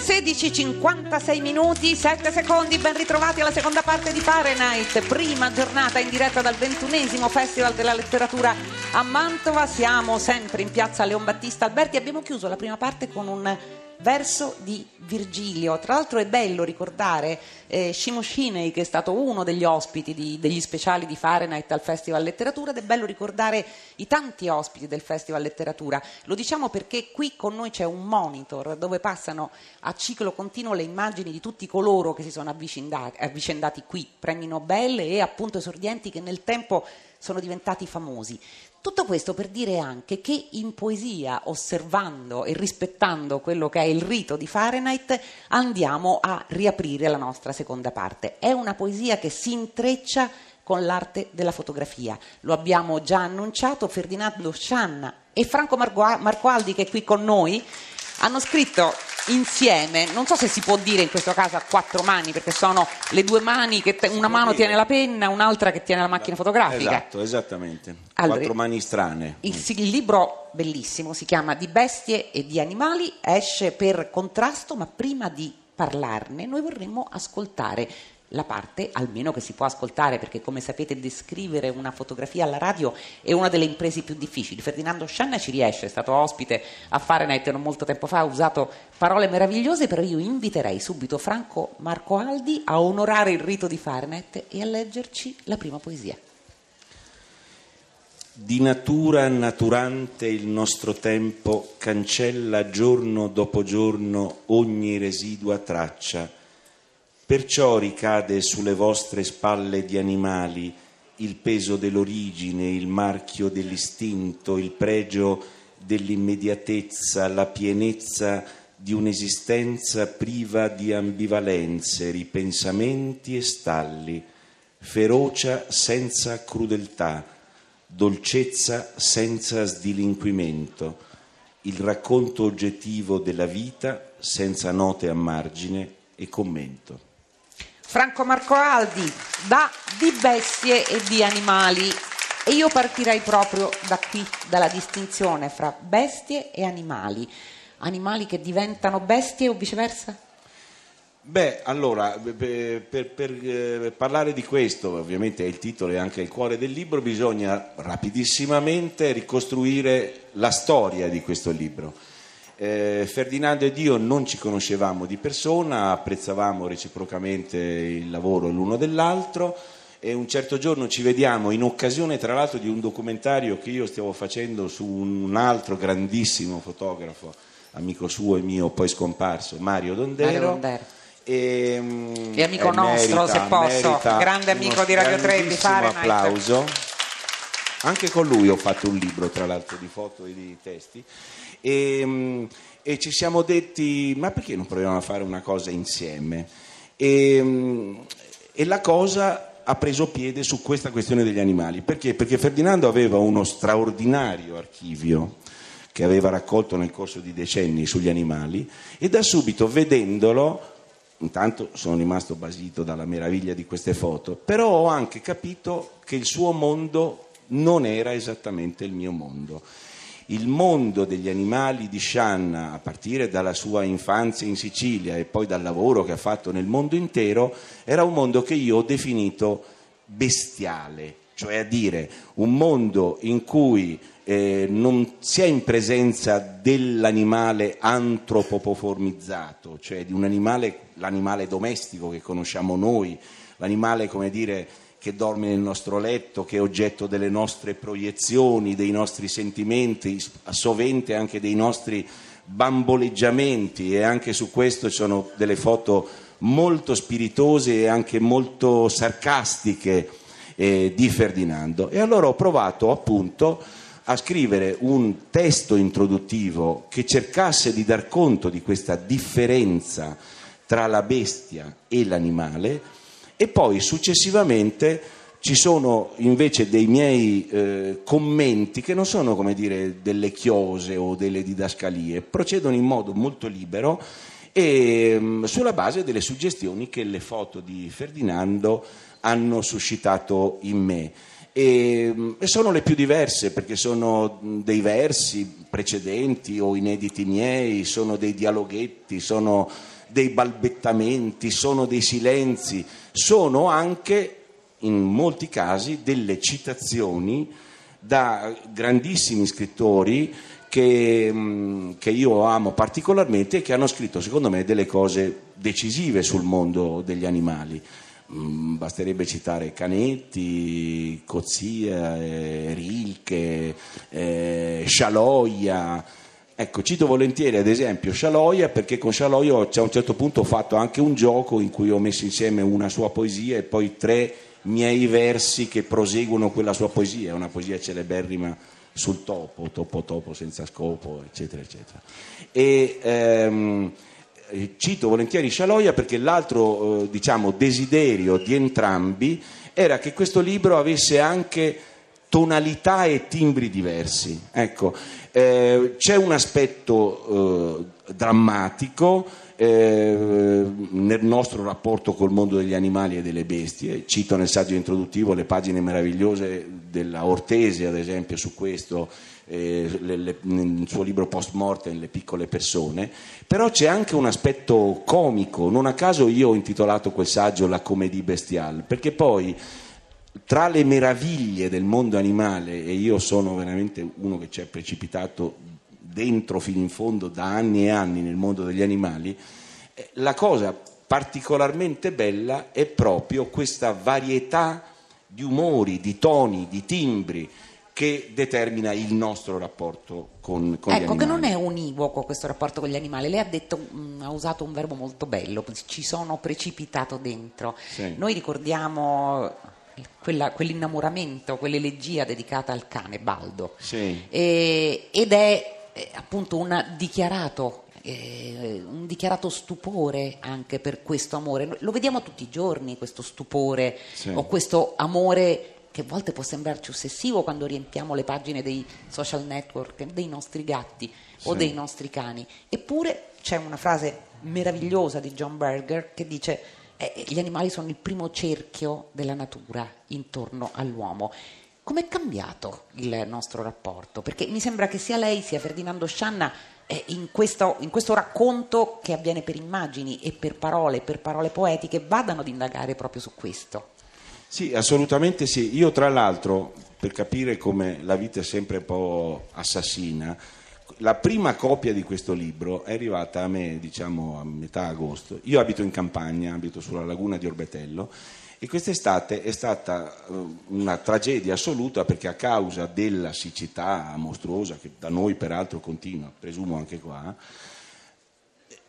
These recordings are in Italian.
Le 16.56 minuti, 7 secondi, ben ritrovati alla seconda parte di Fahrenheit, prima giornata in diretta dal ventunesimo Festival della Letteratura a Mantova. Siamo sempre in piazza Leon Battista Alberti. Abbiamo chiuso la prima parte con un verso di Virgilio. Tra l'altro è bello ricordare eh, Shimo Shinei, che è stato uno degli ospiti di, degli speciali di Fahrenheit al Festival Letteratura, ed è bello ricordare i tanti ospiti del Festival Letteratura. Lo diciamo perché qui con noi c'è un monitor dove passano a ciclo continuo le immagini di tutti coloro che si sono avvicendati, avvicendati qui, premi Nobel e appunto esordienti che nel tempo sono diventati famosi. Tutto questo per dire anche che in poesia, osservando e rispettando quello che è il rito di Fahrenheit, andiamo a riaprire la nostra seconda parte. È una poesia che si intreccia con l'arte della fotografia. Lo abbiamo già annunciato, Ferdinando Scianna e Franco Marco Aldi che è qui con noi hanno scritto insieme, non so se si può dire in questo caso a quattro mani, perché sono le due mani che te, una mano tiene la penna, un'altra che tiene la macchina fotografica. Esatto, esattamente. Allora, quattro mani strane. Il, il, libro bellissimo si chiama Di bestie e di animali, esce per contrasto, ma prima di parlarne noi vorremmo ascoltare la parte almeno che si può ascoltare, perché come sapete descrivere una fotografia alla radio è una delle imprese più difficili. Ferdinando Scianna ci riesce, è stato ospite a Fahrenheit non molto tempo fa, ha usato parole meravigliose, però io inviterei subito Franco Marco Aldi a onorare il rito di Fahrenheit e a leggerci la prima poesia. Di natura naturante il nostro tempo cancella giorno dopo giorno ogni residua traccia Perciò ricade sulle vostre spalle di animali il peso dell'origine, il marchio dell'istinto, il pregio dell'immediatezza, la pienezza di un'esistenza priva di ambivalenze, ripensamenti e stalli, ferocia senza crudeltà, dolcezza senza sdilinquimento, il racconto oggettivo della vita senza note a margine e commento. Franco Marco Aldi, da di bestie e di animali. E io partirei proprio da qui, dalla distinzione fra bestie e animali. Animali che diventano bestie o viceversa? Beh, allora, per, per, per eh, parlare di questo, ovviamente è il titolo e anche il cuore del libro, bisogna rapidissimamente ricostruire la storia di questo libro. Eh, Ferdinando ed io non ci conoscevamo di persona, apprezzavamo reciprocamente il lavoro l'uno dell'altro e un certo giorno ci vediamo in occasione tra l'altro di un documentario che io stavo facendo su un altro grandissimo fotografo, amico suo e mio, poi scomparso, Mario Dondero. Mario Dondero. E, mm, che amico nostro, merita, se posso, grande amico di Radio 3 di fare un applauso. Anche con lui ho fatto un libro, tra l'altro, di foto e di testi. E, mm, e ci siamo detti, ma perché non proviamo a fare una cosa insieme? E, mm, e la cosa ha preso piede su questa questione degli animali. Perché? Perché Ferdinando aveva uno straordinario archivio che aveva raccolto nel corso di decenni sugli animali e da subito vedendolo intanto sono rimasto basito dalla meraviglia di queste foto, però ho anche capito che il suo mondo non era esattamente il mio mondo. Il mondo degli animali di Shanna, a partire dalla sua infanzia in Sicilia e poi dal lavoro che ha fatto nel mondo intero, era un mondo che io ho definito bestiale, cioè a dire un mondo in cui eh, non si è in presenza dell'animale antropoformizzato, cioè di un animale, l'animale domestico che conosciamo noi, l'animale come dire che dorme nel nostro letto, che è oggetto delle nostre proiezioni, dei nostri sentimenti, sovente anche dei nostri bamboleggiamenti e anche su questo ci sono delle foto molto spiritose e anche molto sarcastiche eh, di Ferdinando. E allora ho provato appunto a scrivere un testo introduttivo che cercasse di dar conto di questa differenza tra la bestia e l'animale e poi successivamente ci sono invece dei miei eh, commenti che non sono come dire delle chiose o delle didascalie, procedono in modo molto libero e mh, mm, sulla base delle suggestioni che le foto di Ferdinando hanno suscitato in me. e, e, sono le più diverse perché sono dei versi precedenti o inediti miei, sono dei dialoghetti, sono dei balbettamenti, sono dei silenzi, sono anche in molti casi delle citazioni da grandissimi scrittori che, mm, che, io amo particolarmente e che hanno scritto secondo me delle cose decisive sul mondo degli animali. Mm, basterebbe citare Canetti, Cozzia, eh, Rilke, eh, Scialoia. Ecco, cito volentieri ad esempio Scialoia perché con Scialoia a un certo punto ho fatto anche un gioco in cui ho messo insieme una sua poesia e poi tre miei versi che proseguono quella sua poesia, una poesia celeberrima sul topo, topo topo senza scopo, eccetera, eccetera. E, ehm, cito volentieri Scialoia perché l'altro eh, diciamo, desiderio di entrambi era che questo libro avesse anche tonalità e timbri diversi. Ecco, eh, c'è un aspetto eh, drammatico eh, nel nostro rapporto col mondo degli animali e delle bestie. Cito nel saggio introduttivo le pagine meravigliose della Ortese, ad esempio, su questo, eh, le, le, nel suo libro Post Mortem, Le piccole persone, però c'è anche un aspetto comico. Non a caso io ho intitolato quel saggio La comédie bestiale, perché poi tra le meraviglie del mondo animale, e io sono veramente uno che ci è precipitato dentro fino in fondo da anni e anni nel mondo degli animali, eh, la cosa particolarmente bella è proprio questa varietà di umori, di toni, di timbri che determina il nostro rapporto con, con ecco, gli animali. Ecco, che non è univoco questo rapporto con gli animali. Lei ha, detto, mh, mm, ha usato un verbo molto bello, ci sono precipitato dentro. Sì. Noi ricordiamo quella, quell'innamoramento, quell'elegia dedicata al cane Baldo. Sì. E, ed è eh, appunto un dichiarato, eh, un dichiarato stupore anche per questo amore. Lo vediamo tutti i giorni, questo stupore sì. o questo amore che a volte può sembrarci ossessivo quando riempiamo le pagine dei social network dei nostri gatti sì. o dei nostri cani. Eppure c'è una frase meravigliosa di John Berger che dice eh, gli animali sono il primo cerchio della natura intorno all'uomo Com'è cambiato il nostro rapporto? Perché mi sembra che sia lei sia Ferdinando Scianna eh, in, questo, in, questo, racconto che avviene per immagini e per parole, per parole poetiche, vadano ad indagare proprio su questo. Sì, assolutamente sì. Io tra l'altro, per capire come la vita è sempre un po' assassina, la prima copia di questo libro è arrivata a me, diciamo, a metà agosto. Io abito in campagna, abito sulla laguna di Orbetello e quest'estate è stata eh, una tragedia assoluta perché a causa della siccità mostruosa, che da noi peraltro continua, presumo anche qua,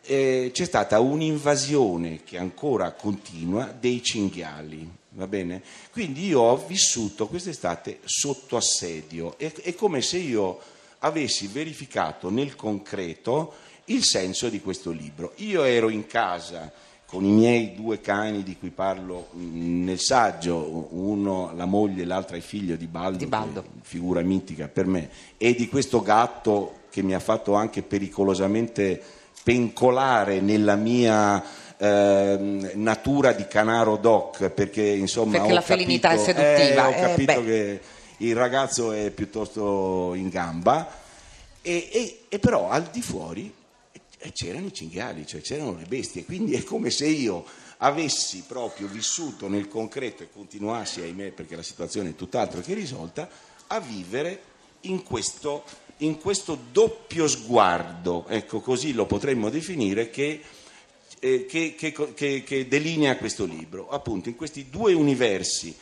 eh, c'è stata un'invasione che ancora continua dei cinghiali. Va bene? Quindi io ho vissuto quest'estate sotto assedio. È, è come se io avessi verificato nel concreto il senso di questo libro. Io ero in casa con i miei due cani di cui parlo nel saggio, uno la moglie e l'altra il figlio di Baldo, di Baldo. figura mitica per me, e di questo gatto che mi ha fatto anche pericolosamente pencolare nella mia eh, natura di canaro doc, perché insomma... Perché la felinità capito, è seduttiva. Eh, ho capito eh, che il ragazzo è piuttosto in gamba, e, e, e però al di fuori e c'erano i cinghiali, cioè c'erano le bestie, quindi è come se io avessi proprio vissuto nel concreto e continuassi, ahimè, perché la situazione è tutt'altro che risolta, a vivere in questo, in questo doppio sguardo, ecco così lo potremmo definire, che, eh, che, che, che delinea questo libro, appunto in questi due universi,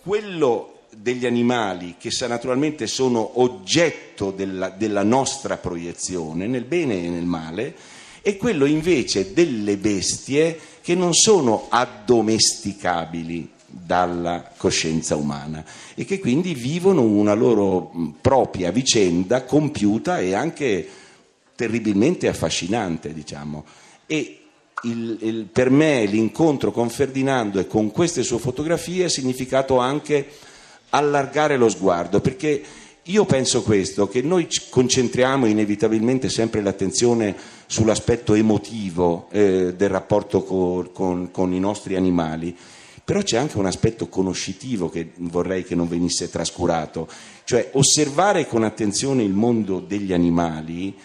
quello degli animali che naturalmente sono oggetto della, della nostra proiezione, nel bene e nel male, e quello invece delle bestie che non sono addomesticabili dalla coscienza umana e che quindi vivono una loro propria vicenda compiuta e anche terribilmente affascinante, diciamo. E il, il, per me l'incontro con Ferdinando e con queste sue fotografie ha significato anche allargare lo sguardo, perché io penso questo, che noi concentriamo inevitabilmente sempre l'attenzione sull'aspetto emotivo eh, del rapporto con, con, con i nostri animali, però c'è anche un aspetto conoscitivo che vorrei che non venisse trascurato, cioè osservare con attenzione il mondo degli animali.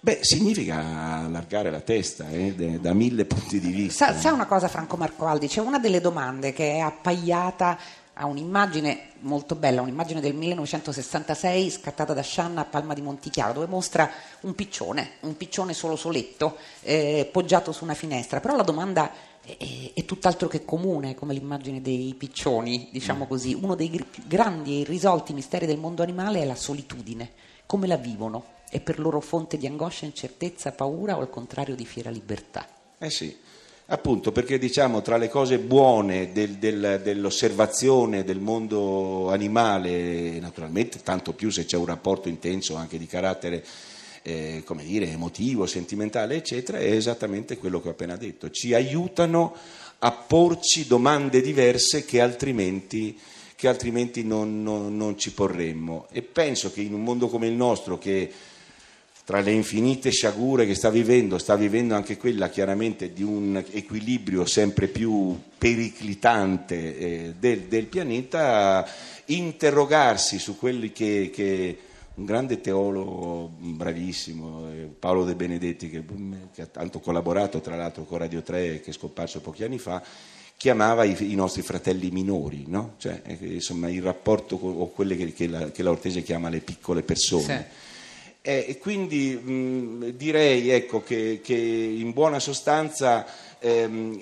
Beh, significa allargare la testa eh, da mille punti di vista. Sa, sa una cosa, Franco Marcoaldi? C'è una delle domande che è appaiata ha un'immagine molto bella, un'immagine del 1966 scattata da Scianna a Palma di Montichiaro, dove mostra un piccione, un piccione solo soletto, eh, poggiato su una finestra. Però la domanda è, è, è, tutt'altro che comune, come l'immagine dei piccioni, diciamo così. Uno dei più grandi e irrisolti misteri del mondo animale è la solitudine. Come la vivono? È per loro fonte di angoscia, incertezza, paura o al contrario di fiera libertà? Eh sì. Appunto perché diciamo tra le cose buone del, del, dell'osservazione del mondo animale, naturalmente tanto più se c'è un rapporto intenso anche di carattere eh, come dire, emotivo, sentimentale, eccetera, è esattamente quello che ho appena detto. Ci aiutano a porci domande diverse che altrimenti, che altrimenti non, non, non ci porremmo. E penso che in un mondo come il nostro, che tra le infinite sciagure che sta vivendo, sta vivendo anche quella chiaramente di un equilibrio sempre più periclitante eh, del, del, pianeta, interrogarsi su quelli che, che un grande teologo bravissimo, eh, Paolo De Benedetti, che, che, ha tanto collaborato tra l'altro con Radio 3 che è scomparso pochi anni fa, chiamava i, i nostri fratelli minori, no? cioè, eh, insomma il rapporto con, o quelle che, che, la, che la Ortese chiama le piccole persone. Sì e quindi mh, direi ecco, che, che, in buona sostanza ehm,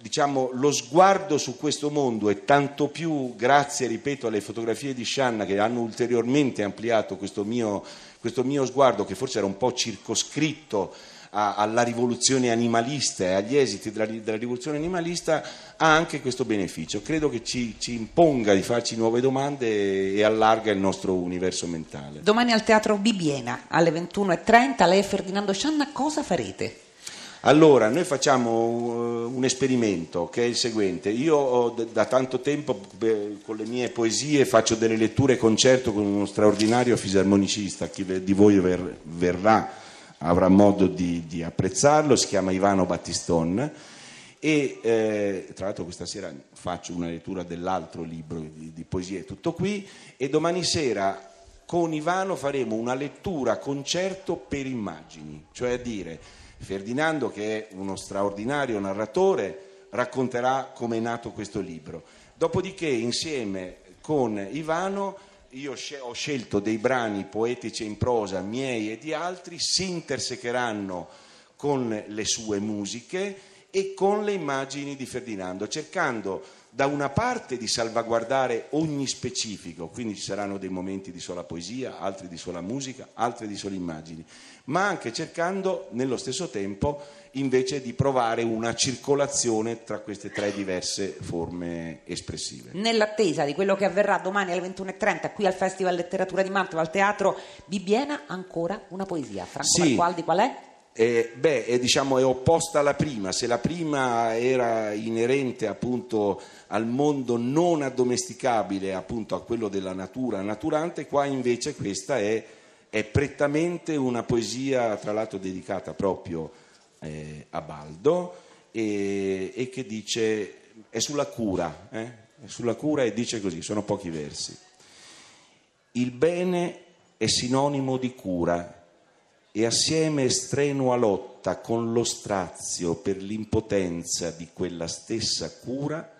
diciamo, lo sguardo su questo mondo e tanto più grazie, ripeto, alle fotografie di Shanna che hanno ulteriormente ampliato questo mio, questo mio sguardo che forse era un po' circoscritto a, alla rivoluzione animalista e agli esiti della, della, rivoluzione animalista ha anche questo beneficio. Credo che ci, ci, imponga di farci nuove domande e allarga il nostro universo mentale. Domani al Teatro Bibiena alle 21.30, lei e Ferdinando Scianna cosa farete? Allora, noi facciamo un esperimento che è il seguente. Io da tanto tempo con le mie poesie faccio delle letture concerto con uno straordinario fisarmonicista, chi di voi verrà avrà modo di, di apprezzarlo, si chiama Ivano Battiston e eh, tra l'altro questa sera faccio una lettura dell'altro libro di, di poesie, tutto qui, e domani sera con Ivano faremo una lettura concerto per immagini, cioè a dire Ferdinando che è uno straordinario narratore racconterà come è nato questo libro, dopodiché insieme con Ivano io ho scelto dei brani poetici in prosa miei e di altri, si intersecheranno con le sue musiche e con le immagini di Ferdinando, cercando da una parte di salvaguardare ogni specifico, quindi ci saranno dei momenti di sola poesia, altri di sola musica, altri di sola immagini, ma anche cercando nello stesso tempo invece di provare una circolazione tra queste tre diverse forme espressive. Nell'attesa di quello che avverrà domani alle 21.30 qui al Festival Letteratura di Mantova, al Teatro Bibbiena, ancora una poesia. Franco sì. Marqualdi qual è? Eh, beh, è, diciamo, è opposta alla prima. Se la prima era inerente appunto al mondo non addomesticabile, appunto a quello della natura naturante, qua invece questa è, è prettamente una poesia, tra l'altro dedicata proprio eh, a Baldo, e, e, che dice, è sulla cura, eh? è sulla cura e dice così, sono pochi versi. Il bene è sinonimo di cura e assieme strenua lotta con lo strazio per l'impotenza di quella stessa cura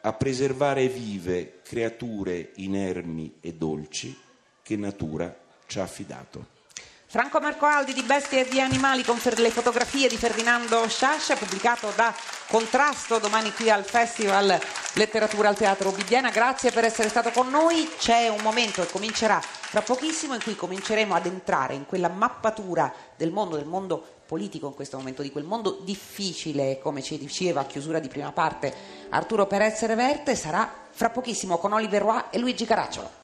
a preservare vive creature inermi e dolci che natura ci ha affidato. Franco Marco Aldi di Bestie e di Animali con le fotografie di Ferdinando Sciascia, pubblicato da Contrasto domani qui al Festival Letteratura al Teatro Bibbiena. Grazie per essere stato con noi. C'è un momento che comincerà tra pochissimo in cui cominceremo ad entrare in quella mappatura del mondo, del mondo politico in questo momento, di quel mondo difficile, come ci diceva a chiusura di prima parte Arturo Perez Reverte, sarà fra pochissimo con Oliver Roy e Luigi Caracciolo.